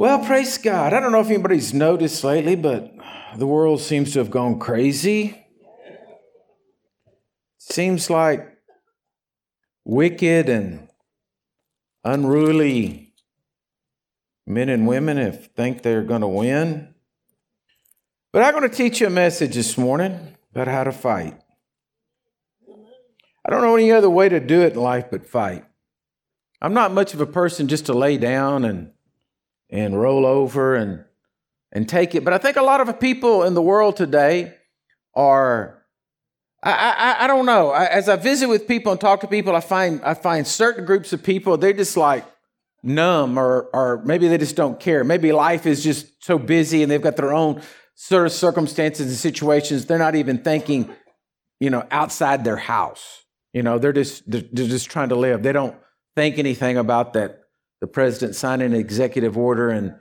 Well, praise God. I don't know if anybody's noticed lately, but the world seems to have gone crazy. Seems like wicked and unruly men and women have think they're going to win. But I'm going to teach you a message this morning about how to fight. I don't know any other way to do it in life but fight. I'm not much of a person just to lay down and and roll over and and take it. But I think a lot of people in the world today are. I, I, I don't know. I, as I visit with people and talk to people, I find I find certain groups of people they're just like numb, or or maybe they just don't care. Maybe life is just so busy and they've got their own sort of circumstances and situations. They're not even thinking, you know, outside their house. You know, they're just they're, they're just trying to live. They don't think anything about that the president sign an executive order and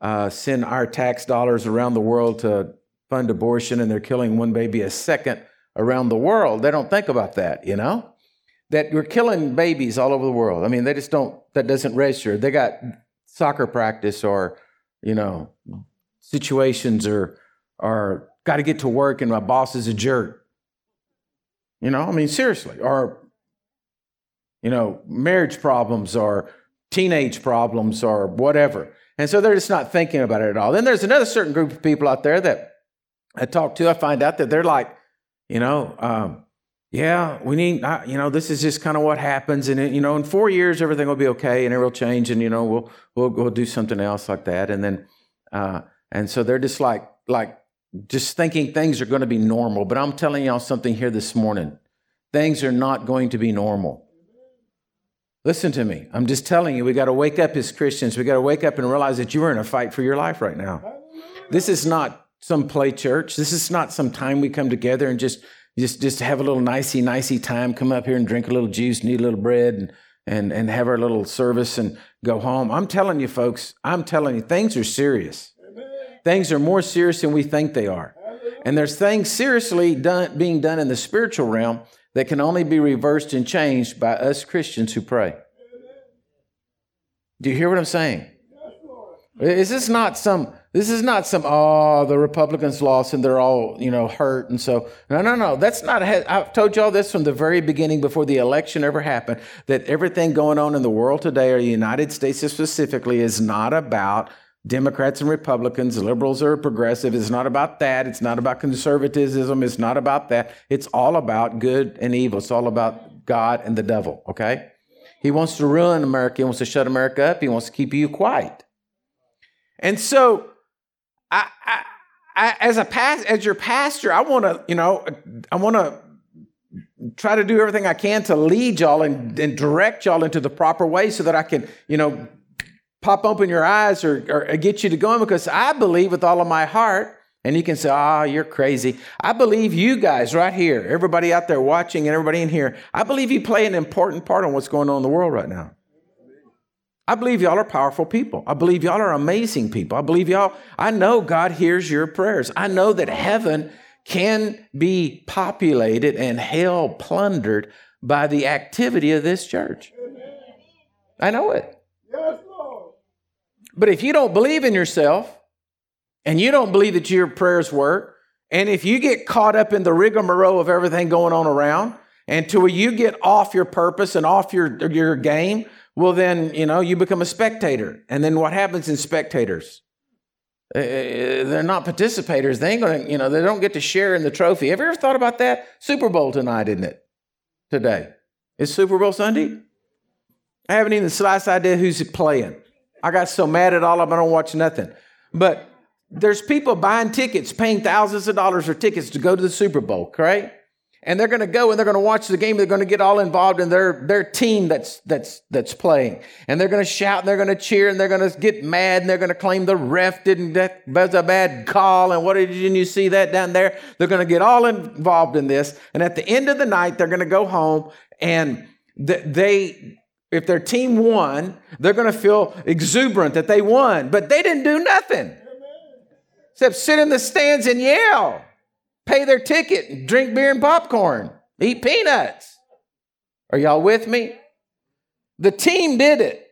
uh, send our tax dollars around the world to fund abortion, and they're killing one baby a second around the world. They don't think about that, you know? That we're killing babies all over the world. I mean, they just don't, that doesn't register. They got soccer practice or, you know, situations or, or got to get to work and my boss is a jerk. You know, I mean, seriously. Or, you know, marriage problems or teenage problems or whatever. And so they're just not thinking about it at all. Then there's another certain group of people out there that I talk to, I find out that they're like, you know, um, yeah, we need, you know, this is just kind of what happens. And, you know, in four years, everything will be okay and it will change and, you know, we'll, we'll, we'll do something else like that. And then, uh, and so they're just like, like, just thinking things are going to be normal. But I'm telling y'all something here this morning. Things are not going to be normal. Listen to me. I'm just telling you, we got to wake up as Christians. We got to wake up and realize that you are in a fight for your life right now. This is not some play church. This is not some time we come together and just just just have a little nicey nicey time. Come up here and drink a little juice, and eat a little bread, and and and have our little service and go home. I'm telling you, folks. I'm telling you, things are serious. Things are more serious than we think they are. And there's things seriously done, being done in the spiritual realm that can only be reversed and changed by us Christians who pray. Do you hear what I'm saying? Is this not some this is not some oh the Republicans lost and they're all you know hurt and so no no no that's not I've told y'all this from the very beginning before the election ever happened that everything going on in the world today or the United States specifically is not about Democrats and Republicans, liberals or progressive. It's not about that. It's not about conservatism. It's not about that. It's all about good and evil. It's all about God and the devil, okay? He wants to ruin America. He wants to shut America up. He wants to keep you quiet. And so, I, I, I as a past, as your pastor, I want to, you know, I want to try to do everything I can to lead y'all and, and direct y'all into the proper way so that I can, you know, pop open your eyes or, or get you to go in because I believe with all of my heart, and you can say, ah, oh, you're crazy. I believe you guys right here, everybody out there watching and everybody in here, I believe you play an important part on what's going on in the world right now. I believe y'all are powerful people. I believe y'all are amazing people. I believe y'all, I know God hears your prayers. I know that heaven can be populated and hell plundered by the activity of this church. I know it. But if you don't believe in yourself and you don't believe that your prayers work, and if you get caught up in the rigmarole of everything going on around, and to where you get off your purpose and off your, your game, well, then, you know, you become a spectator. And then what happens in spectators? Uh, they're not participators. They ain't going to, you know, they don't get to share in the trophy. Have you ever thought about that? Super Bowl tonight, isn't it? Today. Is Super Bowl Sunday? I haven't even the slightest idea who's playing. I got so mad at all of them, I don't watch nothing. But there's people buying tickets, paying thousands of dollars for tickets to go to the Super Bowl, right? And they're going to go and they're going to watch the game. They're going to get all involved in their, their team that's, that's, that's playing. And they're going to shout and they're going to cheer and they're going to get mad and they're going to claim the ref didn't, that was a bad call. And what did you, you see that down there? They're going to get all involved in this. And at the end of the night, they're going to go home and they, if their team won, they're going to feel exuberant that they won, but they didn't do nothing except sit in the stands and yell, pay their ticket, drink beer and popcorn, eat peanuts. Are y'all with me? The team did it,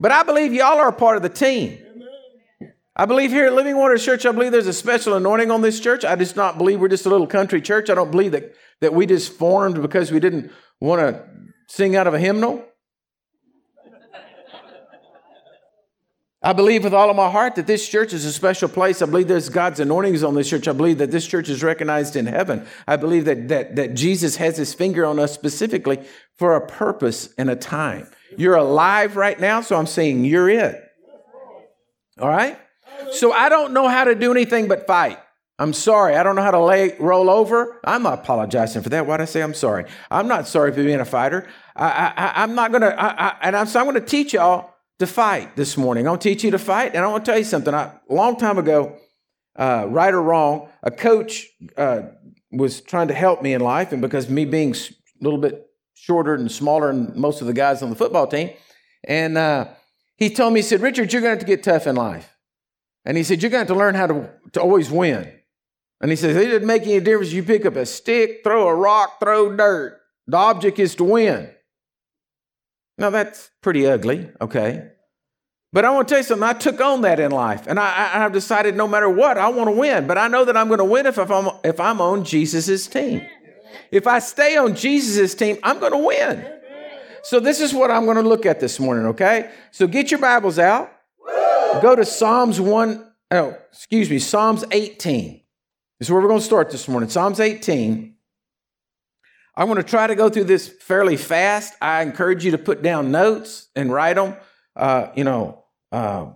but I believe y'all are a part of the team. I believe here at Living Water Church, I believe there's a special anointing on this church. I just not believe we're just a little country church. I don't believe that, that we just formed because we didn't want to sing out of a hymnal. I believe with all of my heart that this church is a special place. I believe there's God's anointings on this church. I believe that this church is recognized in heaven. I believe that, that, that Jesus has his finger on us specifically for a purpose and a time. You're alive right now, so I'm saying you're it. All right? So I don't know how to do anything but fight. I'm sorry. I don't know how to lay roll over. I'm not apologizing for that. Why'd I say I'm sorry? I'm not sorry for being a fighter. I, I'm not. I, I, and I'm, so I'm going to teach y'all to fight this morning. I'll teach you to fight, and I want to tell you something. I, a long time ago, uh, right or wrong, a coach uh, was trying to help me in life, and because me being a little bit shorter and smaller than most of the guys on the football team, and uh, he told me, he said, Richard, you're going to have to get tough in life. And he said, You're going to have to learn how to, to always win. And he says, It doesn't make any difference. You pick up a stick, throw a rock, throw dirt. The object is to win. Now, that's pretty ugly, okay? But I want to tell you something. I took on that in life, and I, have decided no matter what, I want to win. But I know that I'm going to win if, I'm if I'm on Jesus's team. If I stay on Jesus's team, I'm going to win. So this is what I'm going to look at this morning. Okay, so get your Bibles out. Go to Psalms 1, oh, excuse me, Psalms 18. This is where we're going to start this morning. Psalms 18. I'm going to try to go through this fairly fast. I encourage you to put down notes and write them, uh, you know, uh,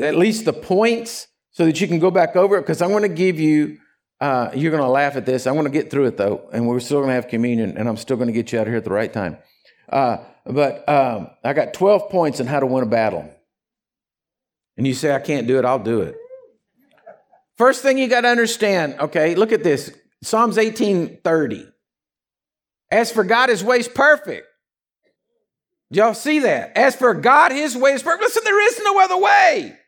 at least the points so that you can go back over it because I'm going to give you, uh, you're going to laugh at this. I'm going to get through it though, and we're still going to have communion, and I'm still going to get you out of here at the right time. Uh, but um, I got 12 points on how to win a battle and you say, I can't do it, I'll do it. First thing you got to understand, okay, look at this Psalms 18 30. As for God, his way is perfect. Y'all see that? As for God, his way is perfect. Listen, there is no other way.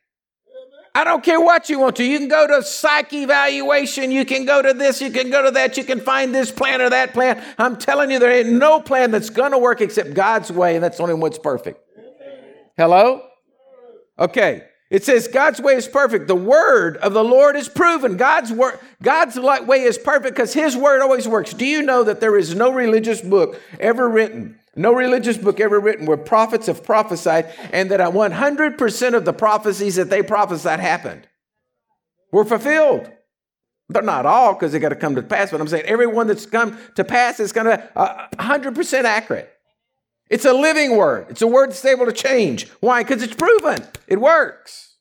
I don't care what you want to. You can go to psych evaluation. You can go to this. You can go to that. You can find this plan or that plan. I'm telling you, there ain't no plan that's going to work except God's way, and that's only what's perfect. Hello? Okay. It says God's way is perfect. The word of the Lord is proven. God's God's way is perfect because his word always works. Do you know that there is no religious book ever written, no religious book ever written where prophets have prophesied and that 100% of the prophecies that they prophesied happened were fulfilled? But not all because they got to come to pass. But I'm saying everyone that's come to pass is going to uh, 100% accurate. It's a living word. It's a word that's able to change. Why? Because it's proven. It works.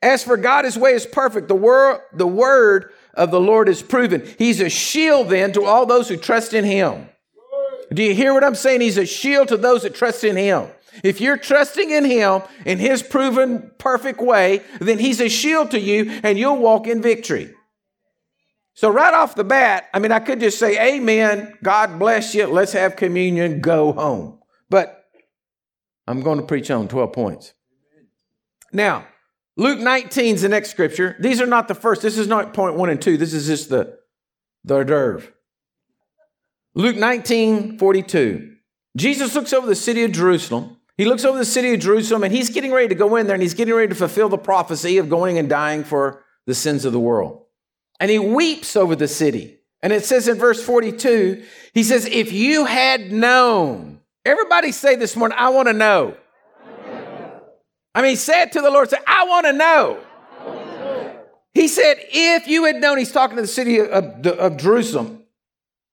As for God, his way is perfect. The word, the word of the Lord is proven. He's a shield then to all those who trust in him. Do you hear what I'm saying? He's a shield to those that trust in him. If you're trusting in him in his proven perfect way, then he's a shield to you and you'll walk in victory. So, right off the bat, I mean, I could just say, Amen, God bless you, let's have communion, go home. But I'm going to preach on 12 points. Now, Luke 19 is the next scripture. These are not the first. This is not point one and two. This is just the, the hors d'oeuvre. Luke 19, 42. Jesus looks over the city of Jerusalem. He looks over the city of Jerusalem and he's getting ready to go in there and he's getting ready to fulfill the prophecy of going and dying for the sins of the world. And he weeps over the city. And it says in verse 42, he says, If you had known, Everybody say this morning, I want to know. I mean, say it to the Lord, say, I want to know. He said, if you had known, he's talking to the city of, of, of Jerusalem,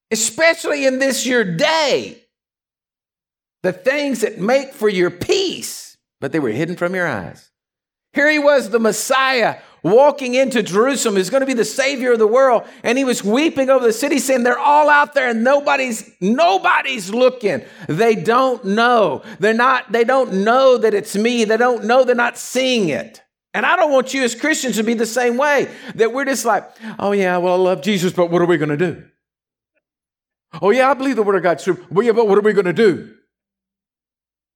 especially in this your day, the things that make for your peace, but they were hidden from your eyes. Here he was, the Messiah, walking into Jerusalem is going to be the savior of the world. And he was weeping over the city saying, they're all out there and nobody's, nobody's looking. They don't know. They're not, they don't know that it's me. They don't know they're not seeing it. And I don't want you as Christians to be the same way that we're just like, oh yeah, well, I love Jesus, but what are we going to do? Oh yeah, I believe the word of God's true. Well, yeah, but what are we going to do?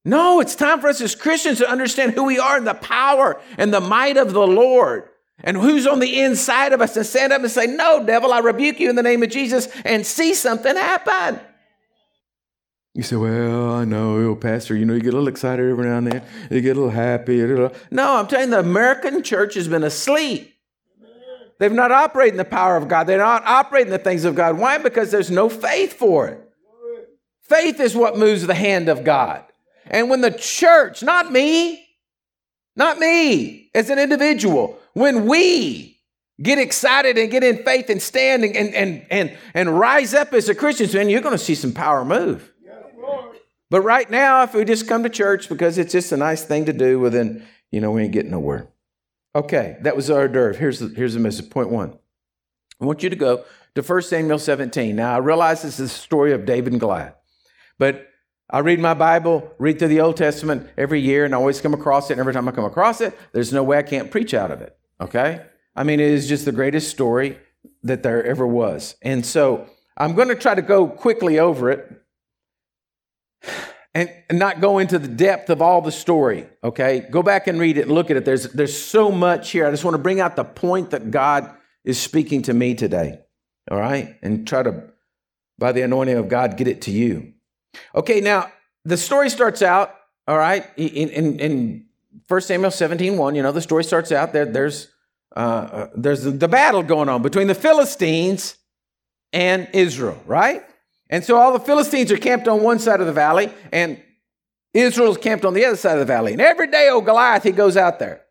No, it's time for us as Christians to understand who we are and the power and the might of the Lord and who's on the inside of us to stand up and say, No, devil, I rebuke you in the name of Jesus and see something happen. You say, well, I know, Pastor, you know, you get a little excited every now and then. You get a little happy. No, I'm telling you, the American church has been asleep. They've not operated in the power of God. They're not operating the things of God. Why? Because there's no faith for it. Faith is what moves the hand of God. And when the church, not me, not me as an individual, when we get excited and get in faith and stand and, and, and, and, rise up as a Christian, then you're going to see some power move. But right now, if we just come to church because it's just a nice thing to do, well, then, you know, we ain't getting nowhere. Okay, that was hors d'oeuvre. Here's the, here's the message. Point one. I want you to go to 1 Samuel 17. Now, I realize this is the story of David and Goliath, but I read my Bible, read through the Old Testament every year, and I always come across it. And every time I come across it, there's no way I can't preach out of it. Okay? I mean, it is just the greatest story that there ever was. And so I'm going to try to go quickly over it and not go into the depth of all the story. Okay? Go back and read it and look at it. There's, there's so much here. I just want to bring out the point that God is speaking to me today. All right? And try to, by the anointing of God, get it to you. Okay, now the story starts out, all right, in, in, in 1 Samuel 17 1, you know, the story starts out there. There's, uh, uh, there's the battle going on between the Philistines and Israel, right? And so all the Philistines are camped on one side of the valley, and Israel's camped on the other side of the valley. And every day, old Goliath, he goes out there.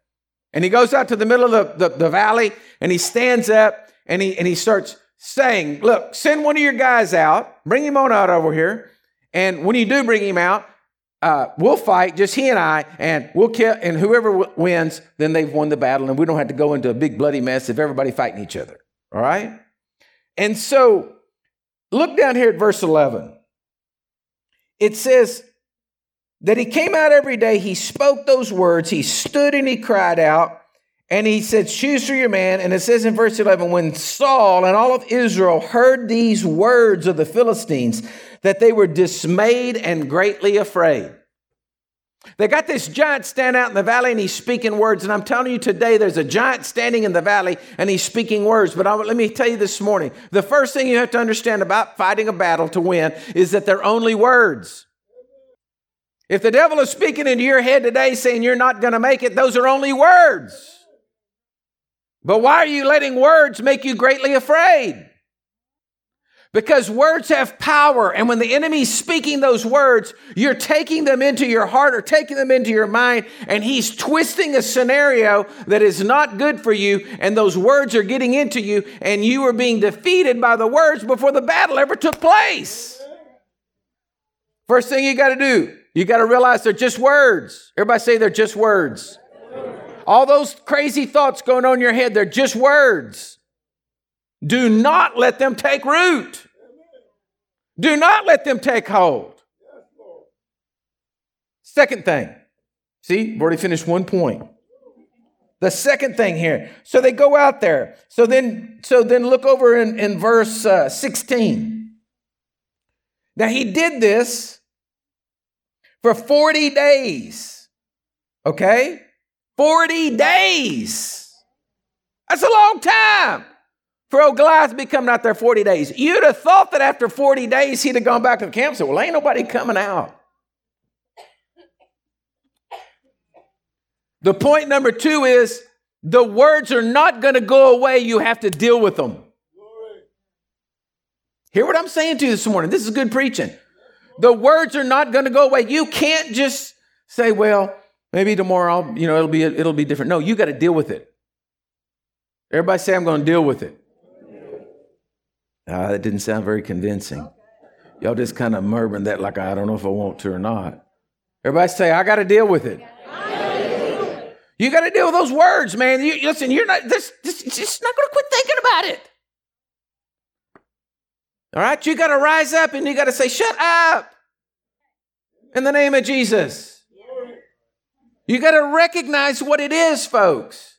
And he goes out to the middle of the, the, the valley, and he stands up and he, and he starts saying, Look, send one of your guys out, bring him on out over here. And when you do bring him out, uh, we'll fight, just he and I, and we'll kill, and whoever w- wins, then they've won the battle, and we don't have to go into a big bloody mess of everybody fighting each other. All right? And so, look down here at verse 11. It says that he came out every day, he spoke those words, he stood and he cried out, and he said, Choose for your man. And it says in verse 11, when Saul and all of Israel heard these words of the Philistines, that they were dismayed and greatly afraid. They got this giant stand out in the valley and he's speaking words. And I'm telling you today, there's a giant standing in the valley and he's speaking words. But I, let me tell you this morning the first thing you have to understand about fighting a battle to win is that they're only words. If the devil is speaking into your head today saying you're not going to make it, those are only words. But why are you letting words make you greatly afraid? Because words have power, and when the enemy's speaking those words, you're taking them into your heart or taking them into your mind, and he's twisting a scenario that is not good for you, and those words are getting into you, and you are being defeated by the words before the battle ever took place. First thing you got to do, you got to realize they're just words. Everybody say they're just words. All those crazy thoughts going on in your head, they're just words. Do not let them take root. Do not let them take hold. Second thing. See, we've already finished one point. The second thing here. So they go out there. So then, so then look over in, in verse uh, 16. Now he did this for 40 days. Okay? 40 days. That's a long time for old Goliath to be coming out there 40 days. You'd have thought that after 40 days he'd have gone back to the camp and said, Well, ain't nobody coming out. The point number two is the words are not going to go away. You have to deal with them. Hear what I'm saying to you this morning. This is good preaching. The words are not going to go away. You can't just say, Well, Maybe tomorrow, I'll, you know, it'll be it'll be different. No, you got to deal with it. Everybody say, "I'm going to deal with it." Ah, that didn't sound very convincing. Y'all just kind of murmuring that like I don't know if I want to or not. Everybody say, "I got to deal with it." You got to deal with those words, man. You, listen, you're not this. this just not going to quit thinking about it. All right, you got to rise up and you got to say, "Shut up!" In the name of Jesus. You got to recognize what it is, folks.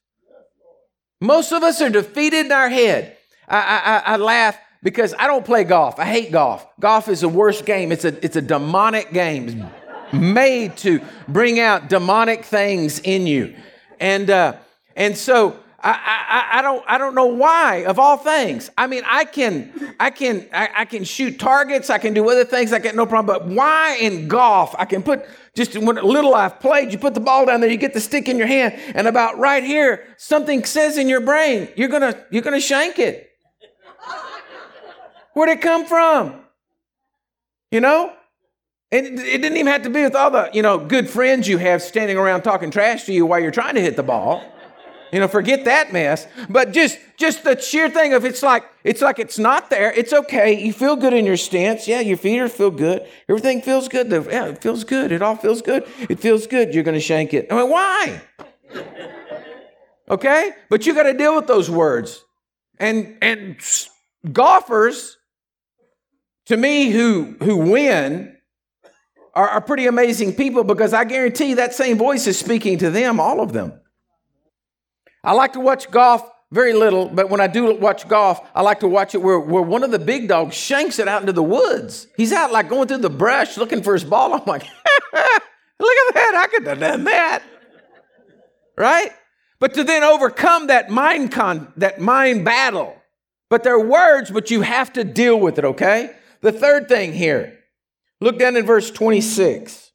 Most of us are defeated in our head. I, I, I laugh because I don't play golf. I hate golf. Golf is the worst game. It's a, it's a demonic game. Made to bring out demonic things in you. And, uh, and so I, I, I, don't I don't know why of all things. I mean, I can I can I, I, can shoot targets. I can do other things. I get no problem. But why in golf? I can put just when little I've played. You put the ball down there. You get the stick in your hand, and about right here, something says in your brain, you're gonna you're gonna shank it. Where'd it come from? You know. And it didn't even have to be with all the, you know, good friends you have standing around talking trash to you while you're trying to hit the ball. You know, forget that mess. But just just the sheer thing of it's like it's like it's not there. It's okay. You feel good in your stance. Yeah, your feet are feel good. Everything feels good. Yeah, it feels good. It all feels good. It feels good. You're to shank it. I mean, why? Okay, but you got to deal with those words. And and golfers, to me, who who win, are pretty amazing people because I guarantee that same voice is speaking to them, all of them. I like to watch golf very little, but when I do watch golf, I like to watch it where, where one of the big dogs shanks it out into the woods. He's out like going through the brush looking for his ball. I'm like, look at that. I could have done that. Right? But to then overcome that mind con, that mind battle. But they're words, but you have to deal with it, okay? The third thing here, look down in verse 26.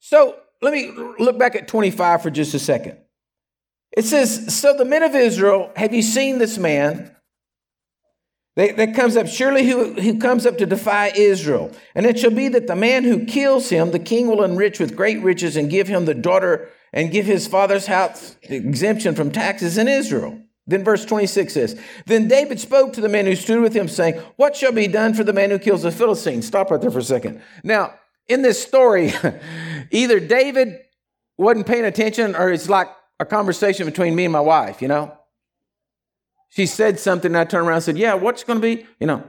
So let me look back at 25 for just a second. It says, So the men of Israel, have you seen this man? That comes up, surely who, who comes up to defy Israel. And it shall be that the man who kills him, the king will enrich with great riches and give him the daughter and give his father's house exemption from taxes in Israel. Then verse 26 says, Then David spoke to the men who stood with him, saying, What shall be done for the man who kills the Philistine? Stop right there for a second. Now, in this story, either David wasn't paying attention or it's like a conversation between me and my wife, you know? She said something, and I turned around and said, Yeah, what's going to be? You know,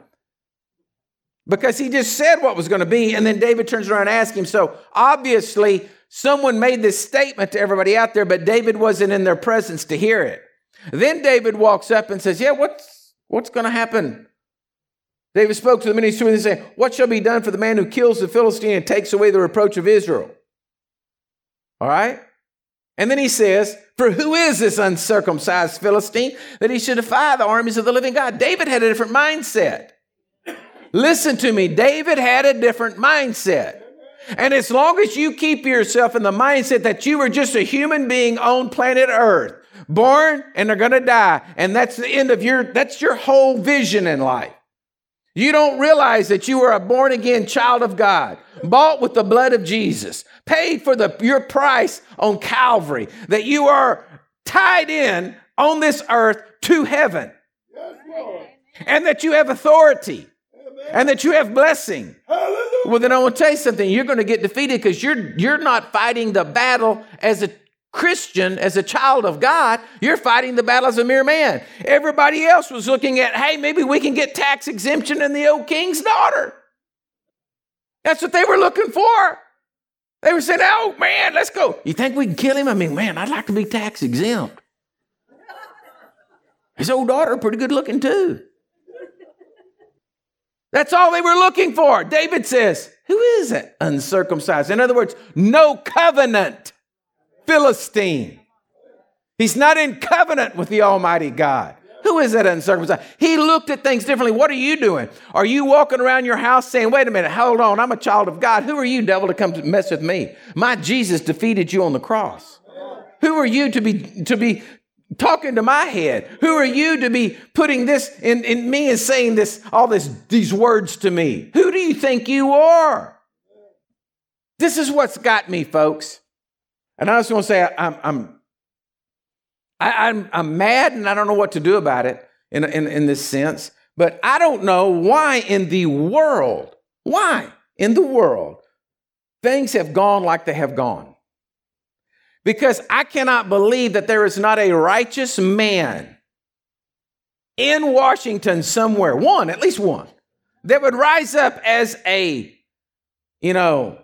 because he just said what was going to be. And then David turns around and asks him. So obviously, someone made this statement to everybody out there, but David wasn't in their presence to hear it. Then David walks up and says, Yeah, what's, what's going to happen? David spoke to the minister and said, What shall be done for the man who kills the Philistine and takes away the reproach of Israel? All right? And then he says, For who is this uncircumcised Philistine that he should defy the armies of the living God? David had a different mindset. Listen to me, David had a different mindset. And as long as you keep yourself in the mindset that you were just a human being on planet Earth, born and they're going to die, and that's the end of your that's your whole vision in life. You don't realize that you are a born again child of God, bought with the blood of Jesus, paid for the, your price on Calvary, that you are tied in on this earth to heaven, and that you have authority, and that you have blessing. Well, then I want to tell you something. You're going to get defeated because you're, you're not fighting the battle as a Christian, as a child of God, you're fighting the battle as a mere man. Everybody else was looking at, hey, maybe we can get tax exemption in the old king's daughter. That's what they were looking for. They were saying, oh man, let's go. You think we can kill him? I mean, man, I'd like to be tax exempt. His old daughter, pretty good looking too. That's all they were looking for. David says, Who is it? Uncircumcised. In other words, no covenant. Philistine. He's not in covenant with the Almighty God. Who is that uncircumcised? He looked at things differently. What are you doing? Are you walking around your house saying, wait a minute, hold on, I'm a child of God. Who are you, devil, to come to mess with me? My Jesus defeated you on the cross. Who are you to be to be talking to my head? Who are you to be putting this in, in me and saying this, all this, these words to me? Who do you think you are? This is what's got me, folks. And I just want to say, I'm, I'm, I, am i I'm mad and I don't know what to do about it in, in, in this sense. But I don't know why in the world, why in the world, things have gone like they have gone. Because I cannot believe that there is not a righteous man in Washington somewhere, one, at least one, that would rise up as a, you know,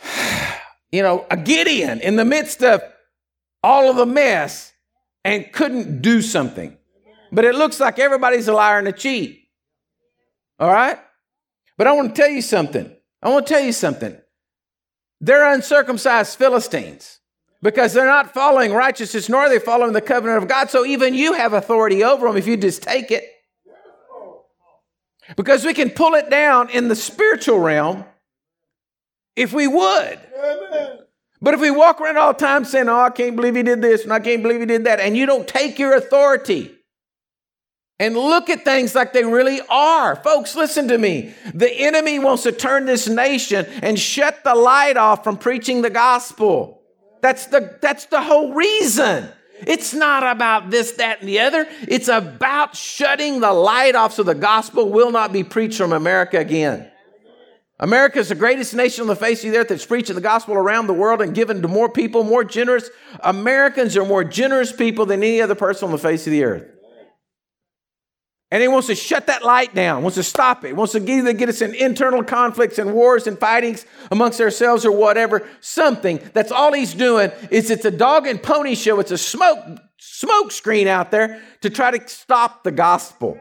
you know, a Gideon in the midst of all of the mess and couldn't do something. But it looks like everybody's a liar and a cheat. All right? But I want to tell you something. I want to tell you something. They're uncircumcised Philistines. because they're not following righteousness nor are they following the covenant of God. So even you have authority over them if you just take it. Because we can pull it down in the spiritual realm if we would. But if we walk around all the time saying, Oh, I can't believe he did this and I can't believe he did that, and you don't take your authority and look at things like they really are. Folks, listen to me. The enemy wants to turn this nation and shut the light off from preaching the gospel. That's the, that's the whole reason. It's not about this, that, and the other. It's about shutting the light off so the gospel will not be preached from America again. America is the greatest nation on the face of the earth that's preaching the gospel around the world and given to more people, more generous. Americans are more generous people than any other person on the face of the earth. And he wants to shut that light down, wants to stop it, wants to get us in internal conflicts and wars and fightings amongst ourselves or whatever. Something. That's all he's doing is it's a dog and pony show. It's a smoke smoke screen out there to try to stop the gospel.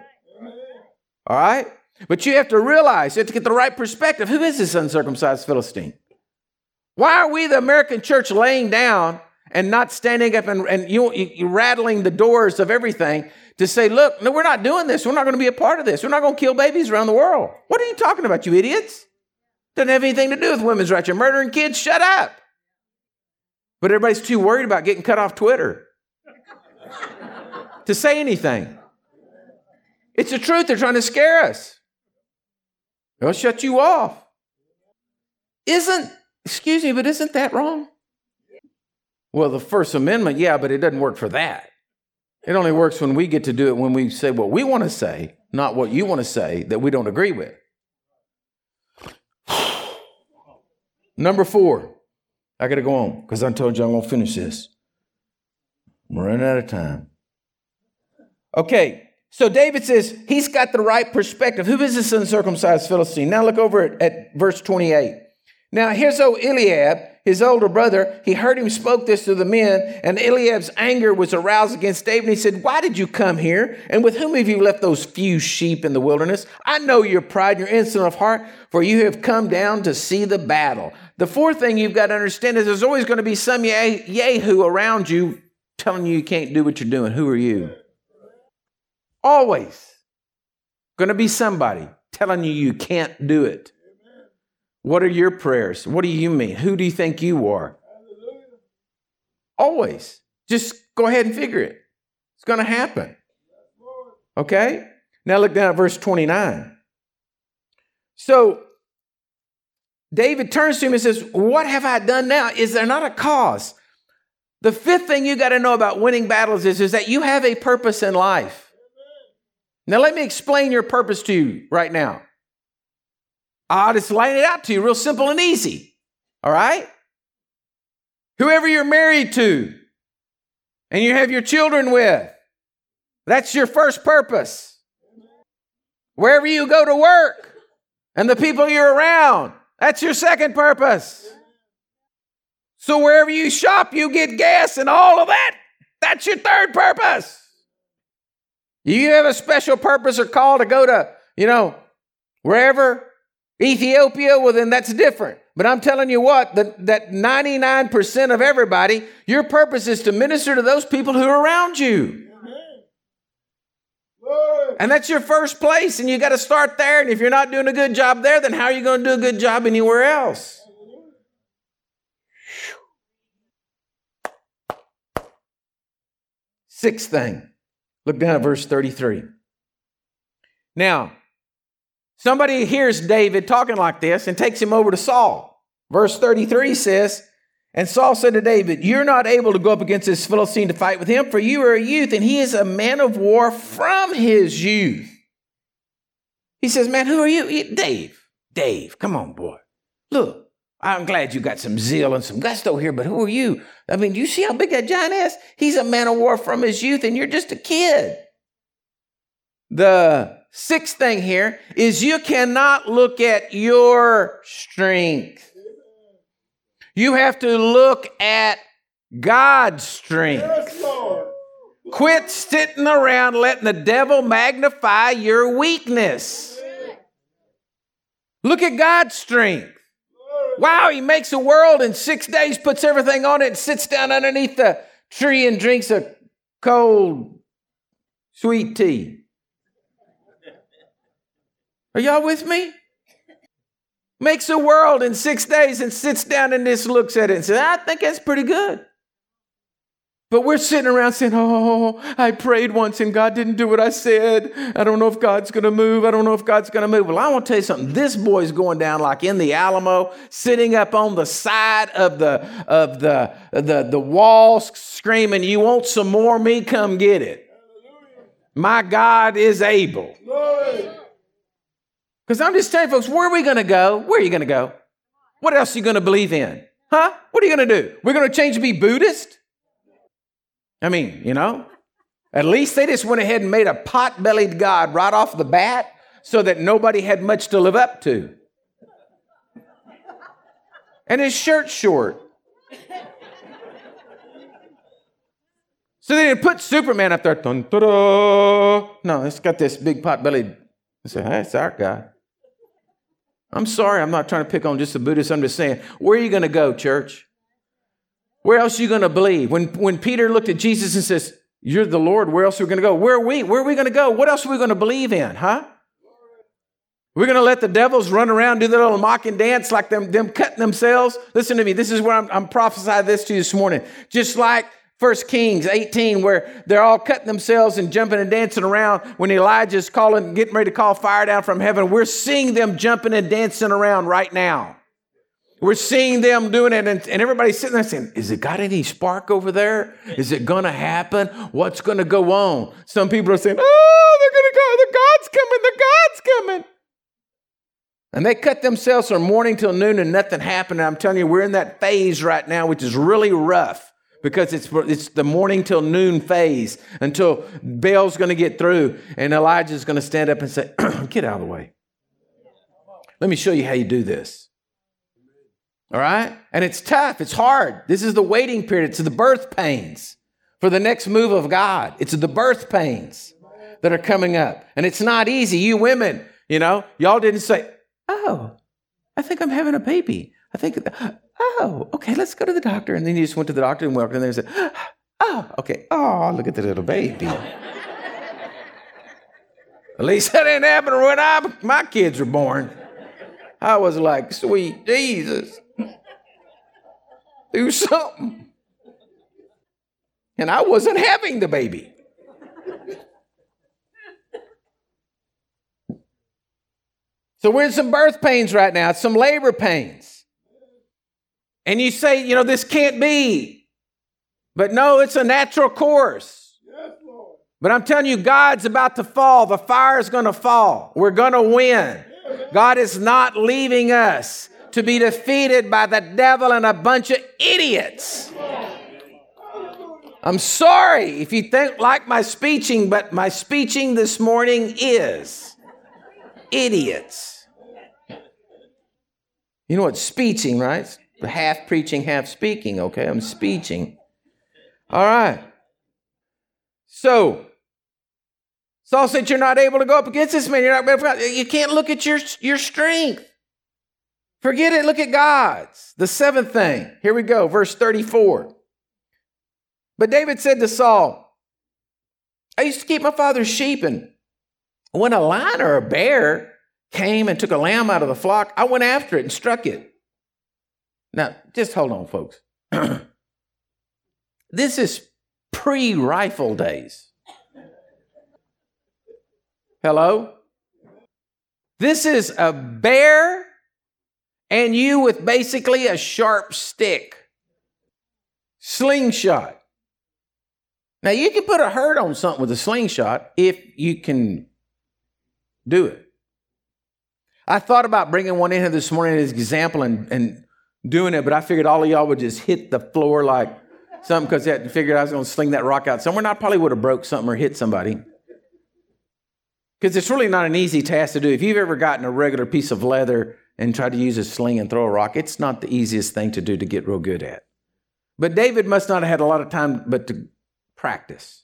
All right? But you have to realize, you have to get the right perspective. Who is this uncircumcised Philistine? Why are we, the American church, laying down and not standing up and, and you, you rattling the doors of everything to say, look, no, we're not doing this. We're not going to be a part of this. We're not going to kill babies around the world. What are you talking about, you idiots? Doesn't have anything to do with women's rights. You're murdering kids. Shut up. But everybody's too worried about getting cut off Twitter to say anything. It's the truth. They're trying to scare us. They'll shut you off. Isn't, excuse me, but isn't that wrong? Well, the First Amendment, yeah, but it doesn't work for that. It only works when we get to do it when we say what we want to say, not what you want to say that we don't agree with. Number four, I got to go on because I told you I'm going to finish this. I'm running out of time. Okay, so David says he's got the right perspective. Who is this uncircumcised Philistine? Now look over at, at verse 28. Now here's O Eliab his older brother, he heard him spoke this to the men, and Eliab's anger was aroused against David. He said, Why did you come here? And with whom have you left those few sheep in the wilderness? I know your pride, and your insolent of heart, for you have come down to see the battle. The fourth thing you've got to understand is there's always going to be some yahoo around you telling you you can't do what you're doing. Who are you? Always going to be somebody telling you you can't do it. What are your prayers? What do you mean? Who do you think you are? Always. Just go ahead and figure it. It's going to happen. Okay? Now look down at verse 29. So David turns to him and says, What have I done now? Is there not a cause? The fifth thing you got to know about winning battles is, is that you have a purpose in life. Now, let me explain your purpose to you right now. I'll just laying it out to you real simple and easy. All right? Whoever you're married to and you have your children with, that's your first purpose. Wherever you go to work and the people you're around, that's your second purpose. So wherever you shop, you get gas and all of that. That's your third purpose. You have a special purpose or call to go to, you know, wherever Ethiopia, well, then that's different. But I'm telling you what, that, that 99% of everybody, your purpose is to minister to those people who are around you. And that's your first place, and you got to start there. And if you're not doing a good job there, then how are you going to do a good job anywhere else? Sixth thing, look down at verse 33. Now, Somebody hears David talking like this and takes him over to Saul. Verse 33 says, And Saul said to David, You're not able to go up against this Philistine to fight with him, for you are a youth, and he is a man of war from his youth. He says, Man, who are you? Dave. Dave, come on, boy. Look, I'm glad you got some zeal and some gusto here, but who are you? I mean, do you see how big that giant is? He's a man of war from his youth, and you're just a kid. The Sixth thing here is you cannot look at your strength. You have to look at God's strength. Quit sitting around letting the devil magnify your weakness. Look at God's strength. Wow, he makes a world in six days, puts everything on it, sits down underneath the tree and drinks a cold, sweet tea. Are y'all with me? Makes a world in six days and sits down and just looks at it and says, I think that's pretty good. But we're sitting around saying, Oh, I prayed once and God didn't do what I said. I don't know if God's going to move. I don't know if God's going to move. Well, I want to tell you something. This boy's going down like in the Alamo, sitting up on the side of the, of the, the, the wall, screaming, You want some more? Me, come get it. My God is able. Because I'm just telling folks, where are we going to go? Where are you going to go? What else are you going to believe in? Huh? What are you going to do? We're going to change to be Buddhist? I mean, you know, at least they just went ahead and made a pot bellied God right off the bat so that nobody had much to live up to. And his shirt short. So they didn't put Superman up there. Dun, no, it's got this big pot bellied. I said, hey, it's our guy. I'm sorry, I'm not trying to pick on just the Buddhists. I'm just saying, where are you going to go, church? Where else are you going to believe? When, when Peter looked at Jesus and says, You're the Lord, where else are we going to go? Where are we? Where are we going to go? What else are we going to believe in, huh? We're going to let the devils run around, do their little mocking dance like them, them cutting themselves. Listen to me. This is where I'm, I'm prophesying this to you this morning. Just like First Kings 18, where they're all cutting themselves and jumping and dancing around when Elijah's calling, getting ready to call fire down from heaven. We're seeing them jumping and dancing around right now. We're seeing them doing it, and, and everybody's sitting there saying, Is it got any spark over there? Is it going to happen? What's going to go on? Some people are saying, Oh, they're going to go. The God's coming. The God's coming. And they cut themselves from morning till noon and nothing happened. And I'm telling you, we're in that phase right now, which is really rough because it's, it's the morning till noon phase until Baal's going to get through and Elijah's going to stand up and say, Get out of the way. Let me show you how you do this. All right? And it's tough, it's hard. This is the waiting period, it's the birth pains for the next move of God. It's the birth pains that are coming up. And it's not easy. You women, you know, y'all didn't say, oh, I think I'm having a baby. I think, oh, okay, let's go to the doctor. And then you just went to the doctor and walked in there and said, oh, oh okay, oh, look at the little baby. At least that didn't happen when I, my kids were born. I was like, sweet Jesus. Do something. And I wasn't having the baby. So we're in some birth pains right now, some labor pains. And you say, you know, this can't be. But no, it's a natural course. but I'm telling you, God's about to fall. The fire is going to fall. We're going to win. God is not leaving us to be defeated by the devil and a bunch of idiots. I'm sorry if you think like my speeching, but my speeching this morning is idiots. You know what speeching, right? Half preaching, half speaking, okay? I'm speeching. All right. So, Saul said, You're not able to go up against this man. You're not, you can't look at your, your strength. Forget it, look at God's. The seventh thing. Here we go, verse 34. But David said to Saul, I used to keep my father's sheep, and when a lion or a bear came and took a lamb out of the flock, I went after it and struck it. Now, just hold on, folks. this is pre rifle days. Hello? This is a bear and you with basically a sharp stick. Slingshot. Now, you can put a hurt on something with a slingshot if you can do it. I thought about bringing one in here this morning as an example and, and doing it, but I figured all of y'all would just hit the floor like something because I figured I was going to sling that rock out somewhere, and I probably would have broke something or hit somebody. Because it's really not an easy task to do. If you've ever gotten a regular piece of leather and try to use a sling and throw a rock, it's not the easiest thing to do to get real good at. But David must not have had a lot of time but to practice.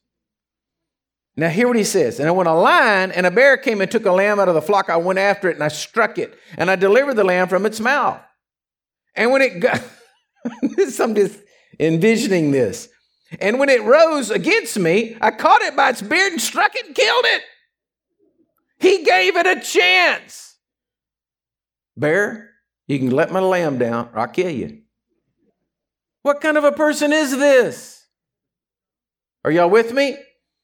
Now, hear what he says. And when a lion and a bear came and took a lamb out of the flock, I went after it and I struck it, and I delivered the lamb from its mouth. And when it got, I'm just envisioning this. And when it rose against me, I caught it by its beard and struck it and killed it. He gave it a chance. Bear, you can let my lamb down or I'll kill you. What kind of a person is this? Are y'all with me?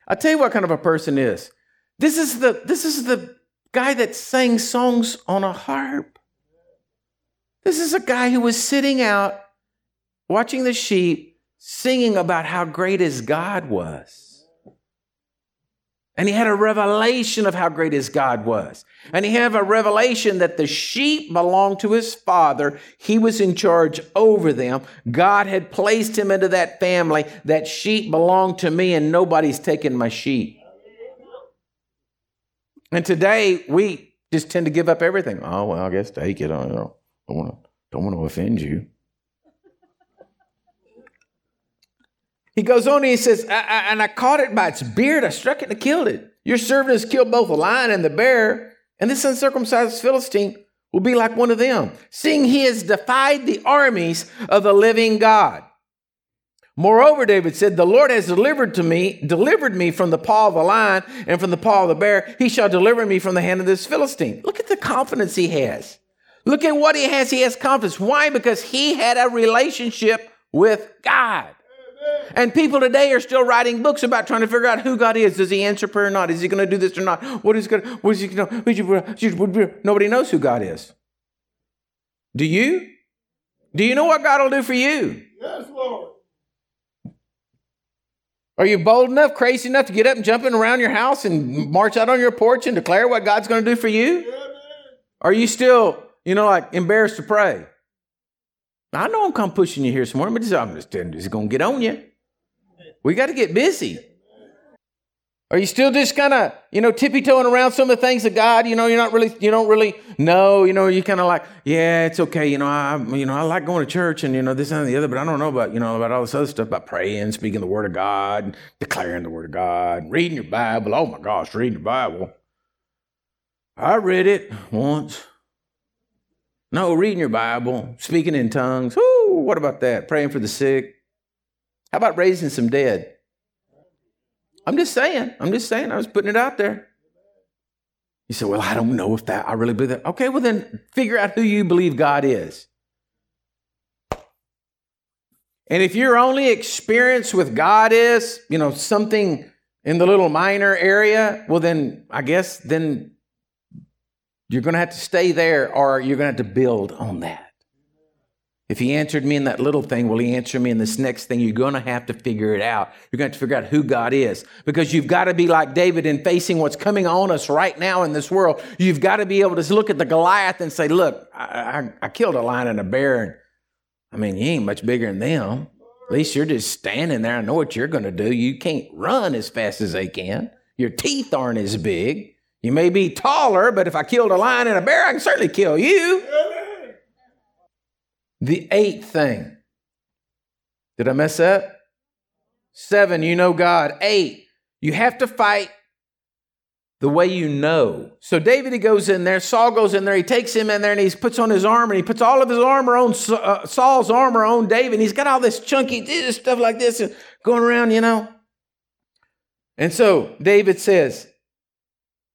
I'll tell you what kind of a person is. This is the this is the guy that sang songs on a harp. This is a guy who was sitting out watching the sheep singing about how great his God was. And he had a revelation of how great his God was. And he had a revelation that the sheep belonged to his father. He was in charge over them. God had placed him into that family. That sheep belonged to me, and nobody's taken my sheep. And today we just tend to give up everything. Oh, well, I guess take it. I don't want to don't want to offend you. He goes on and he says, I, I, and I caught it by its beard. I struck it and killed it. Your servant has killed both the lion and the bear, and this uncircumcised Philistine will be like one of them, seeing he has defied the armies of the living God. Moreover, David said, The Lord has delivered to me, delivered me from the paw of the lion and from the paw of the bear. He shall deliver me from the hand of this Philistine. Look at the confidence he has. Look at what he has. He has confidence. Why? Because he had a relationship with God. And people today are still writing books about trying to figure out who God is. Does he answer prayer or not? Is he going to do this or not? What is going to, what is he going to, nobody knows who God is. Do you? Do you know what God will do for you? Yes, Lord. Are you bold enough, crazy enough to get up and jump in around your house and march out on your porch and declare what God's going to do for you? Yeah, Are you still, you know, like embarrassed to pray? I know I'm come pushing you here this morning, but just, I'm just it's going to get on you. We got to get busy. Are you still just kind of, you know, tippy toeing around some of the things of God? You know, you're not really, you don't really know. You know, you kind of like, yeah, it's okay. You know, I, you know, I like going to church and you know this and the other, but I don't know about, you know, about all this other stuff about praying, speaking the word of God, declaring the word of God, reading your Bible. Oh my gosh, reading your Bible. I read it once. No, reading your Bible, speaking in tongues. Ooh, what about that? Praying for the sick. How about raising some dead? I'm just saying. I'm just saying. I was putting it out there. You say, well, I don't know if that, I really believe that. Okay, well, then figure out who you believe God is. And if your only experience with God is, you know, something in the little minor area, well, then I guess then you're going to have to stay there or you're going to have to build on that. If he answered me in that little thing, will he answer me in this next thing? You're going to have to figure it out. You're going to have to figure out who God is because you've got to be like David in facing what's coming on us right now in this world. You've got to be able to look at the Goliath and say, look, I, I, I killed a lion and a bear. And, I mean, you ain't much bigger than them. At least you're just standing there. I know what you're going to do. You can't run as fast as they can. Your teeth aren't as big. You may be taller, but if I killed a lion and a bear, I can certainly kill you. The eighth thing. Did I mess up? Seven, you know God. Eight, you have to fight the way you know. So David, he goes in there, Saul goes in there, he takes him in there and he puts on his armor and he puts all of his armor on uh, Saul's armor on David. And He's got all this chunky stuff like this going around, you know. And so David says,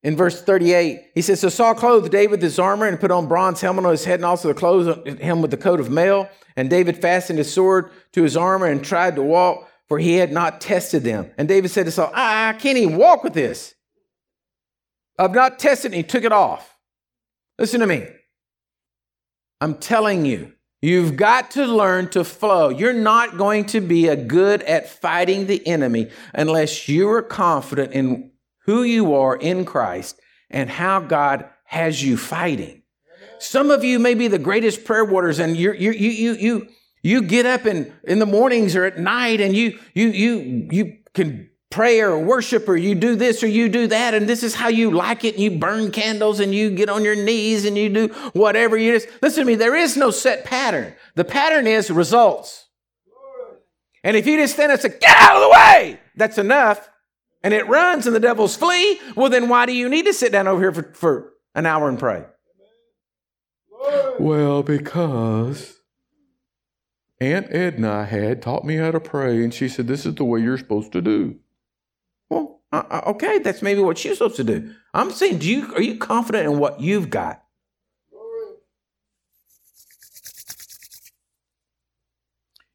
in verse 38, he says, So Saul clothed David with his armor and put on bronze helmet on his head and also the clothes him with the coat of mail. And David fastened his sword to his armor and tried to walk, for he had not tested them. And David said to Saul, I can't even walk with this. I've not tested it. He took it off. Listen to me. I'm telling you, you've got to learn to flow. You're not going to be a good at fighting the enemy unless you are confident in who you are in Christ and how God has you fighting. Some of you may be the greatest prayer warriors and you you you you you get up in, in the mornings or at night and you you you you can pray or worship or you do this or you do that and this is how you like it and you burn candles and you get on your knees and you do whatever you just listen to me there is no set pattern. The pattern is results. And if you just stand and say get out of the way that's enough and it runs and the devils flee, well, then why do you need to sit down over here for, for an hour and pray? Well, because Aunt Edna had taught me how to pray, and she said, This is the way you're supposed to do. Well, uh, uh okay, that's maybe what you're supposed to do. I'm saying, do you, are you confident in what you've got?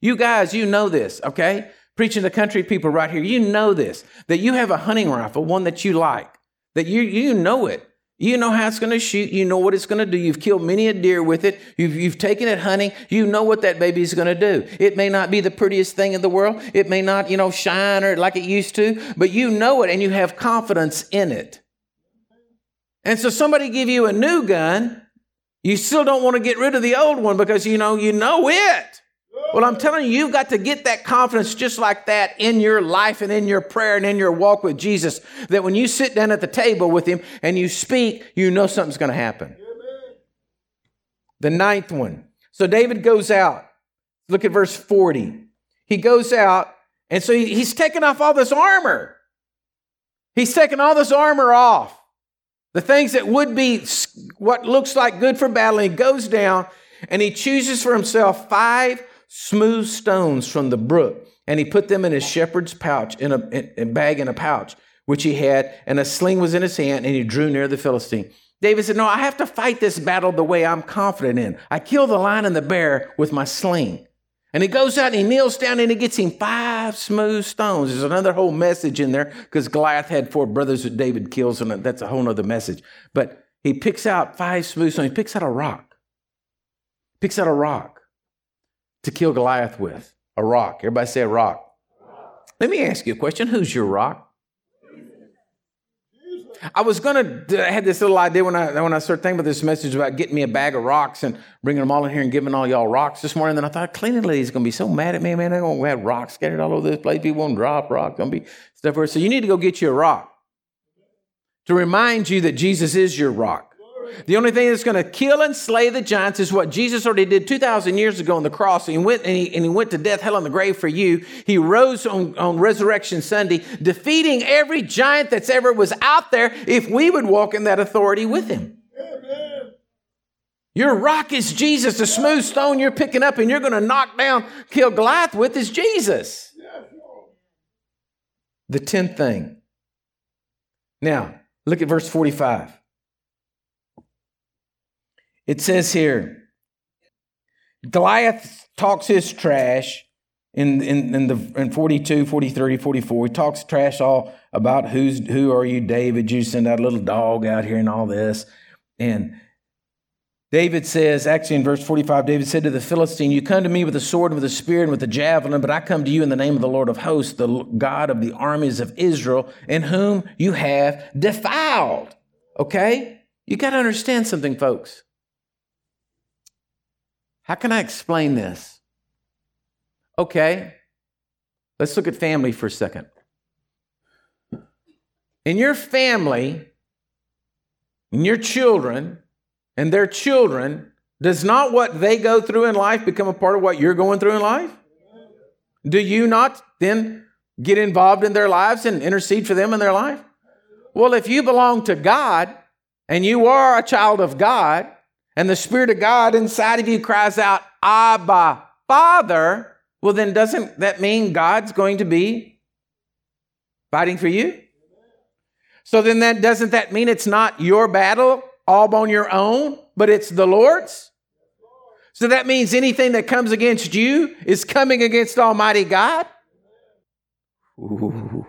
You guys, you know this, okay? Preaching to country people right here, you know this that you have a hunting rifle, one that you like, that you, you know it. You know how it's going to shoot. You know what it's going to do. You've killed many a deer with it. You've, you've taken it hunting. You know what that baby is going to do. It may not be the prettiest thing in the world. It may not, you know, shine or like it used to, but you know it and you have confidence in it. And so somebody give you a new gun. You still don't want to get rid of the old one because you know, you know it. Well, I'm telling you, you've got to get that confidence just like that in your life and in your prayer and in your walk with Jesus. That when you sit down at the table with Him and you speak, you know something's going to happen. The ninth one. So David goes out. Look at verse 40. He goes out, and so he's taking off all this armor. He's taking all this armor off. The things that would be what looks like good for battle. he goes down and he chooses for himself five smooth stones from the brook, and he put them in his shepherd's pouch, in a, in a bag in a pouch, which he had, and a sling was in his hand, and he drew near the Philistine. David said, No, I have to fight this battle the way I'm confident in. I kill the lion and the bear with my sling. And he goes out and he kneels down and he gets him five smooth stones. There's another whole message in there because Goliath had four brothers that David kills, and that's a whole other message. But he picks out five smooth stones. He picks out a rock. Picks out a rock to kill Goliath with? A rock. Everybody say a rock. Let me ask you a question. Who's your rock? I was gonna I had this little idea when I when I started thinking about this message about getting me a bag of rocks and bringing them all in here and giving all y'all rocks this morning. Then I thought cleaning lady's gonna be so mad at me, man. They're gonna have rocks scattered all over this place. People won't drop rocks. Gonna be stuff. So you need to go get you a rock to remind you that Jesus is your rock. The only thing that's going to kill and slay the giants is what Jesus already did 2,000 years ago on the cross. He went and he, and he went to death, hell, and the grave for you. He rose on, on Resurrection Sunday, defeating every giant that's ever was out there if we would walk in that authority with him. Amen. Your rock is Jesus. The smooth stone you're picking up and you're going to knock down, kill Goliath with is Jesus. The tenth thing. Now, look at verse 45. It says here, Goliath talks his trash in, in, in, the, in 42, 43, 44. He talks trash all about who's, who are you, David? You send a little dog out here and all this. And David says, actually in verse 45, David said to the Philistine, You come to me with a sword and with a spear and with a javelin, but I come to you in the name of the Lord of hosts, the God of the armies of Israel, in whom you have defiled. Okay? You got to understand something, folks. How can I explain this? Okay, let's look at family for a second. In your family, in your children, and their children, does not what they go through in life become a part of what you're going through in life? Do you not then get involved in their lives and intercede for them in their life? Well, if you belong to God and you are a child of God, and the Spirit of God inside of you cries out, Abba, Father, well, then doesn't that mean God's going to be fighting for you? So then that doesn't that mean it's not your battle all on your own, but it's the Lord's? So that means anything that comes against you is coming against Almighty God? Ooh.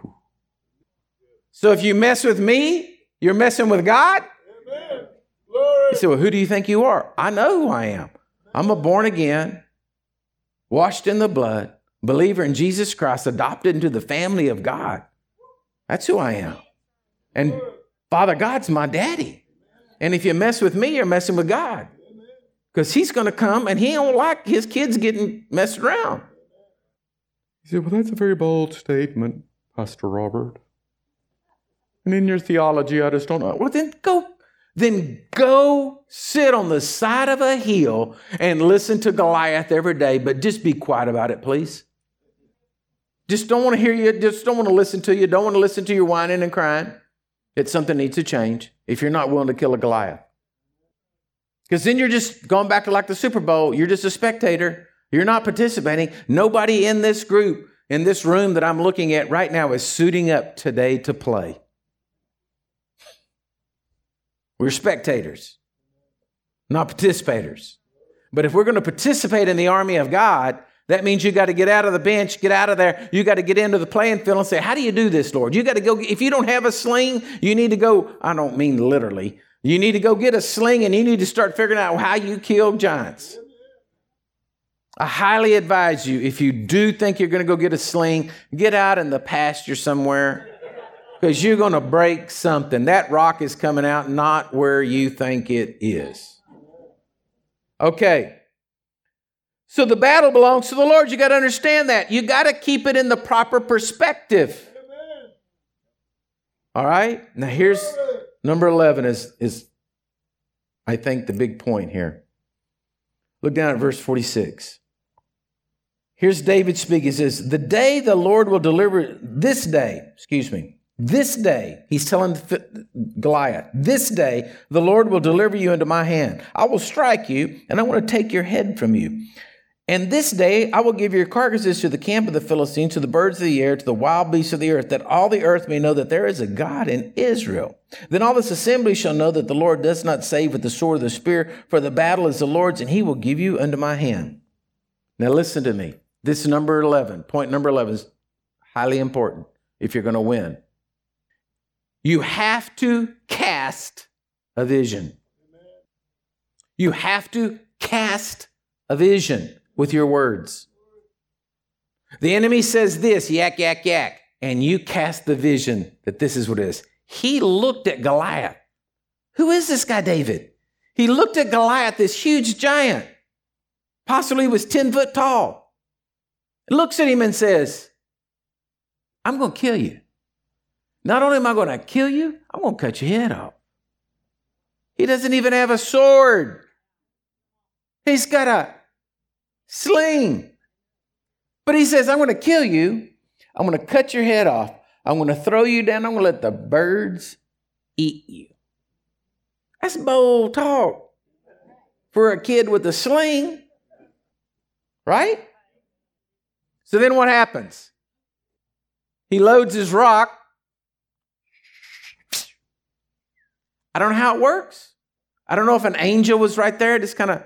So if you mess with me, you're messing with God? He said, Well, who do you think you are? I know who I am. I'm a born again, washed in the blood, believer in Jesus Christ, adopted into the family of God. That's who I am. And Father God's my daddy. And if you mess with me, you're messing with God. Because he's going to come and he don't like his kids getting messed around. He said, Well, that's a very bold statement, Pastor Robert. And in your theology, I just don't know. Well, then go then go sit on the side of a hill and listen to Goliath every day, but just be quiet about it, please. Just don't want to hear you, just don't want to listen to you, don't want to listen to your whining and crying. That something needs to change if you're not willing to kill a Goliath. Because then you're just going back to like the Super Bowl, you're just a spectator. You're not participating. Nobody in this group, in this room that I'm looking at right now, is suiting up today to play. We're spectators, not participators. But if we're going to participate in the army of God, that means you got to get out of the bench, get out of there. You got to get into the playing field and say, How do you do this, Lord? You got to go. If you don't have a sling, you need to go. I don't mean literally. You need to go get a sling and you need to start figuring out how you kill giants. I highly advise you, if you do think you're going to go get a sling, get out in the pasture somewhere because you're going to break something. That rock is coming out not where you think it is. Okay. So the battle belongs to the Lord. You got to understand that. You got to keep it in the proper perspective. All right? Now here's number 11 is is I think the big point here. Look down at verse 46. Here's David speaking. He says, The day the Lord will deliver, this day, excuse me, this day, he's telling Goliath, this day the Lord will deliver you into my hand. I will strike you, and I want to take your head from you. And this day I will give your carcasses to the camp of the Philistines, to the birds of the air, to the wild beasts of the earth, that all the earth may know that there is a God in Israel. Then all this assembly shall know that the Lord does not save with the sword or the spear, for the battle is the Lord's, and he will give you unto my hand. Now listen to me. This number 11, point number 11 is highly important if you're going to win. You have to cast a vision. You have to cast a vision with your words. The enemy says this, yak, yak, yak, and you cast the vision that this is what it is. He looked at Goliath. Who is this guy, David? He looked at Goliath, this huge giant, possibly was 10 foot tall. Looks at him and says, I'm going to kill you. Not only am I going to kill you, I'm going to cut your head off. He doesn't even have a sword. He's got a sling. But he says, I'm going to kill you. I'm going to cut your head off. I'm going to throw you down. I'm going to let the birds eat you. That's bold talk for a kid with a sling, right? So then what happens? He loads his rock I don't know how it works. I don't know if an angel was right there, just kind of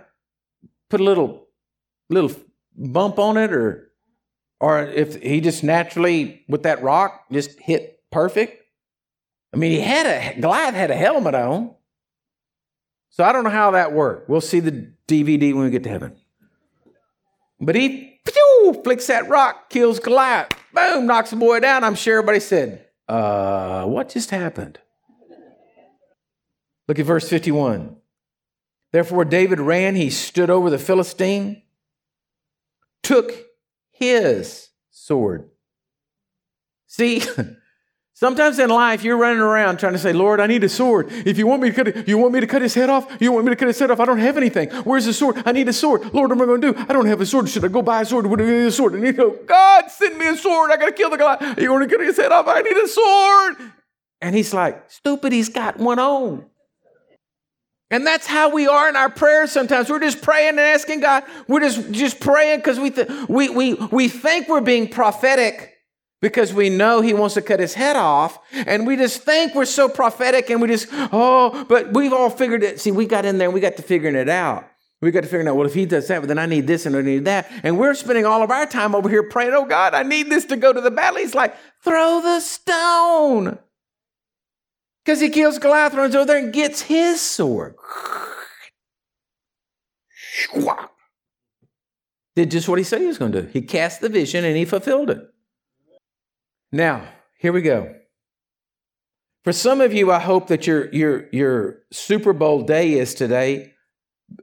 put a little little bump on it, or or if he just naturally with that rock just hit perfect. I mean, he had a Goliath had a helmet on, so I don't know how that worked. We'll see the DVD when we get to heaven. But he pew, flicks that rock, kills Goliath, boom, knocks the boy down. I'm sure everybody said, uh, "What just happened?" Look at verse 51. Therefore, David ran, he stood over the Philistine, took his sword. See, sometimes in life you're running around trying to say, Lord, I need a sword. If you want me to cut it, you want me to cut his head off? You want me to cut his head off? I don't have anything. Where's the sword? I need a sword. Lord, what am I going to do? I don't have a sword. Should I go buy a sword? What do I need a sword? And you go, God, send me a sword. I got to kill the guy. You want to cut his head off? I need a sword. And he's like, stupid, he's got one on. And that's how we are in our prayers sometimes. We're just praying and asking God. We're just, just praying because we, th- we, we, we think we're being prophetic because we know He wants to cut His head off. And we just think we're so prophetic and we just, oh, but we've all figured it. See, we got in there and we got to figuring it out. We got to figure out, well, if he does that, then I need this and I need that. And we're spending all of our time over here praying, oh God, I need this to go to the battle. He's like, throw the stone. Because he kills Goliath, runs over there and gets his sword. Did just what he said he was going to do. He cast the vision and he fulfilled it. Now, here we go. For some of you, I hope that your your your Super Bowl day is today,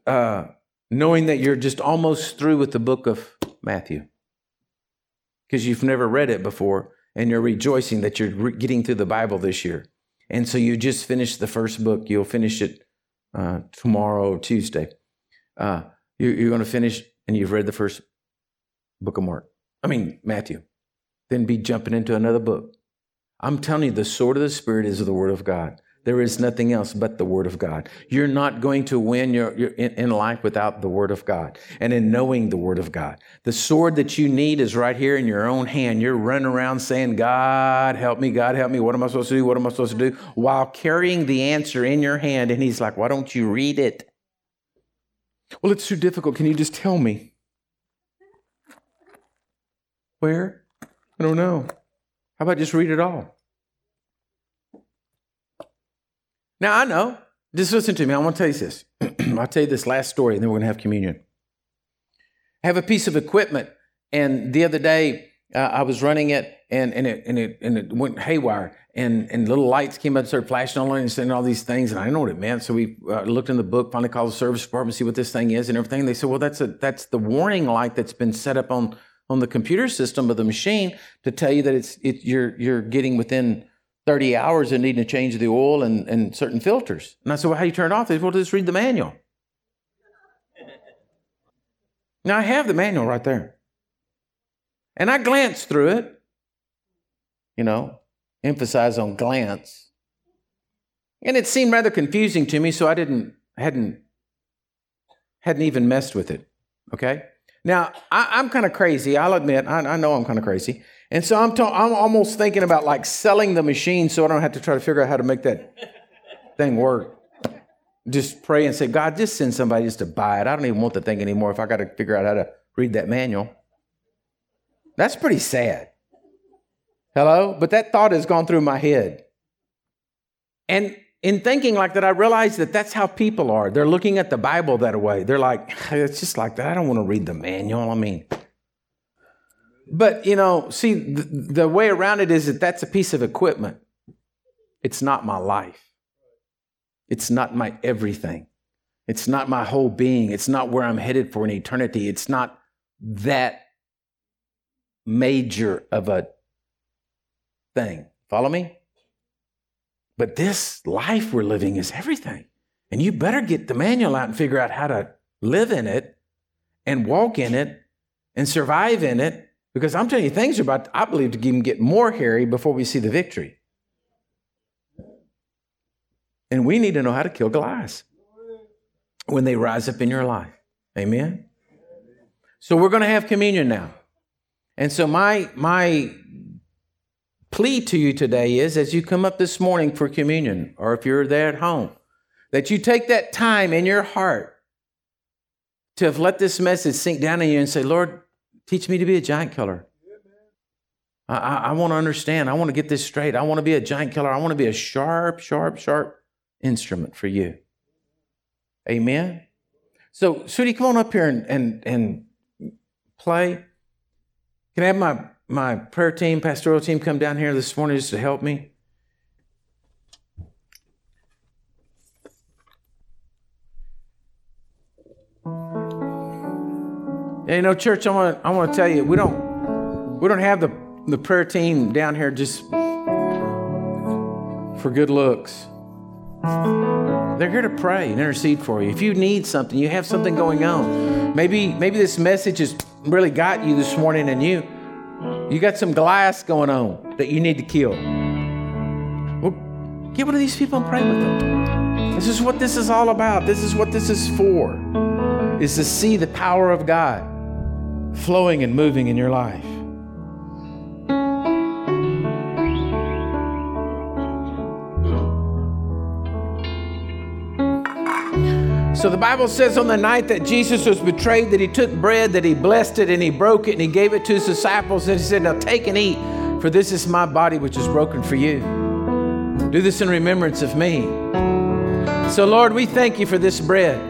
uh, knowing that you're just almost through with the book of Matthew, because you've never read it before, and you're rejoicing that you're re- getting through the Bible this year. And so you just finished the first book. You'll finish it uh, tomorrow or Tuesday. Uh, you, you're going to finish, and you've read the first book of Mark. I mean, Matthew. Then be jumping into another book. I'm telling you, the sword of the Spirit is the Word of God. There is nothing else but the Word of God. You're not going to win your, your in, in, life without the Word of God and in knowing the Word of God. The sword that you need is right here in your own hand. You're running around saying, God, help me, God, help me. What am I supposed to do? What am I supposed to do? While carrying the answer in your hand. And He's like, why don't you read it? Well, it's too difficult. Can you just tell me? Where? I don't know. How about just read it all? Now, I know. Just listen to me. I want to tell you this. I'll tell you this last story, and then we're going to have communion. I have a piece of equipment, and the other day uh, I was running it, and, and, it, and, it, and it went haywire, and, and little lights came up and started flashing on and saying all these things, and I didn't know what it meant. So we uh, looked in the book, finally called the service department, see what this thing is and everything. And they said, well, that's, a, that's the warning light that's been set up on, on the computer system of the machine to tell you that it's, it, you're, you're getting within 30 hours and needing to change the oil and, and certain filters. And I said, Well, how do you turn it off? They said, Well, just read the manual. now I have the manual right there. And I glanced through it, you know, emphasize on glance. And it seemed rather confusing to me, so I didn't, hadn't, hadn't even messed with it. Okay? Now, I, am kind of crazy. I'll admit, I, I know I'm kind of crazy. And so I'm, ta- I'm almost thinking about like selling the machine so I don't have to try to figure out how to make that thing work. Just pray and say, God, just send somebody just to buy it. I don't even want the thing anymore if I got to figure out how to read that manual. That's pretty sad. Hello? But that thought has gone through my head. And in thinking like that, I realized that that's how people are. They're looking at the Bible that way. They're like, it's just like that. I don't want to read the manual. I mean, but, you know, see, the, the way around it is that that's a piece of equipment. It's not my life. It's not my everything. It's not my whole being. It's not where I'm headed for an eternity. It's not that major of a thing. Follow me? But this life we're living is everything. And you better get the manual out and figure out how to live in it and walk in it and survive in it because I'm telling you, things are about, I believe, to even get more hairy before we see the victory. And we need to know how to kill Goliath when they rise up in your life. Amen? So we're going to have communion now. And so my, my plea to you today is as you come up this morning for communion, or if you're there at home, that you take that time in your heart to have let this message sink down in you and say, Lord, Teach me to be a giant killer. I, I, I want to understand. I want to get this straight. I want to be a giant killer. I want to be a sharp, sharp, sharp instrument for you. Amen. So, sweetie, come on up here and, and, and play. Can I have my, my prayer team, pastoral team come down here this morning just to help me? And you know, church, I want I want to tell you, we don't we don't have the the prayer team down here just for good looks. They're here to pray and intercede for you. If you need something, you have something going on. Maybe maybe this message has really got you this morning, and you you got some glass going on that you need to kill. Well, get one of these people and pray with them. This is what this is all about. This is what this is for. Is to see the power of God flowing and moving in your life. So the Bible says on the night that Jesus was betrayed, that he took bread, that he blessed it, and he broke it, and he gave it to his disciples, and he said, Now take and eat, for this is my body which is broken for you. Do this in remembrance of me. So, Lord, we thank you for this bread.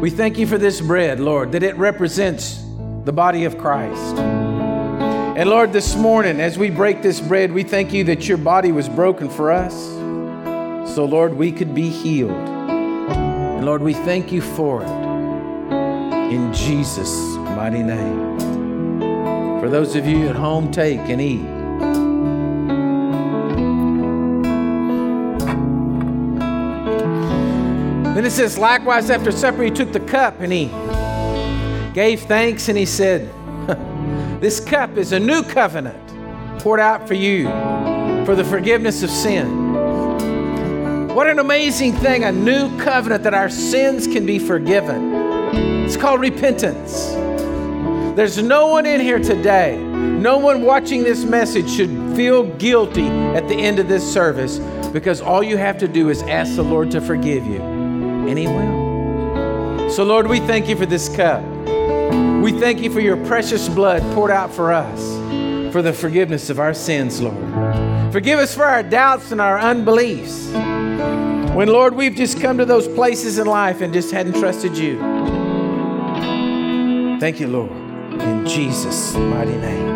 We thank you for this bread, Lord, that it represents the body of Christ. And Lord, this morning, as we break this bread, we thank you that your body was broken for us. So, Lord, we could be healed. And Lord, we thank you for it. In Jesus' mighty name. For those of you at home, take and eat. Then it says, likewise, after supper, he took the cup and he gave thanks and he said, This cup is a new covenant poured out for you for the forgiveness of sin. What an amazing thing, a new covenant that our sins can be forgiven. It's called repentance. There's no one in here today, no one watching this message should feel guilty at the end of this service because all you have to do is ask the Lord to forgive you, and He will. So, Lord, we thank you for this cup. We thank you for your precious blood poured out for us, for the forgiveness of our sins, Lord. Forgive us for our doubts and our unbeliefs. When, Lord, we've just come to those places in life and just hadn't trusted you. Thank you, Lord. In Jesus' mighty name.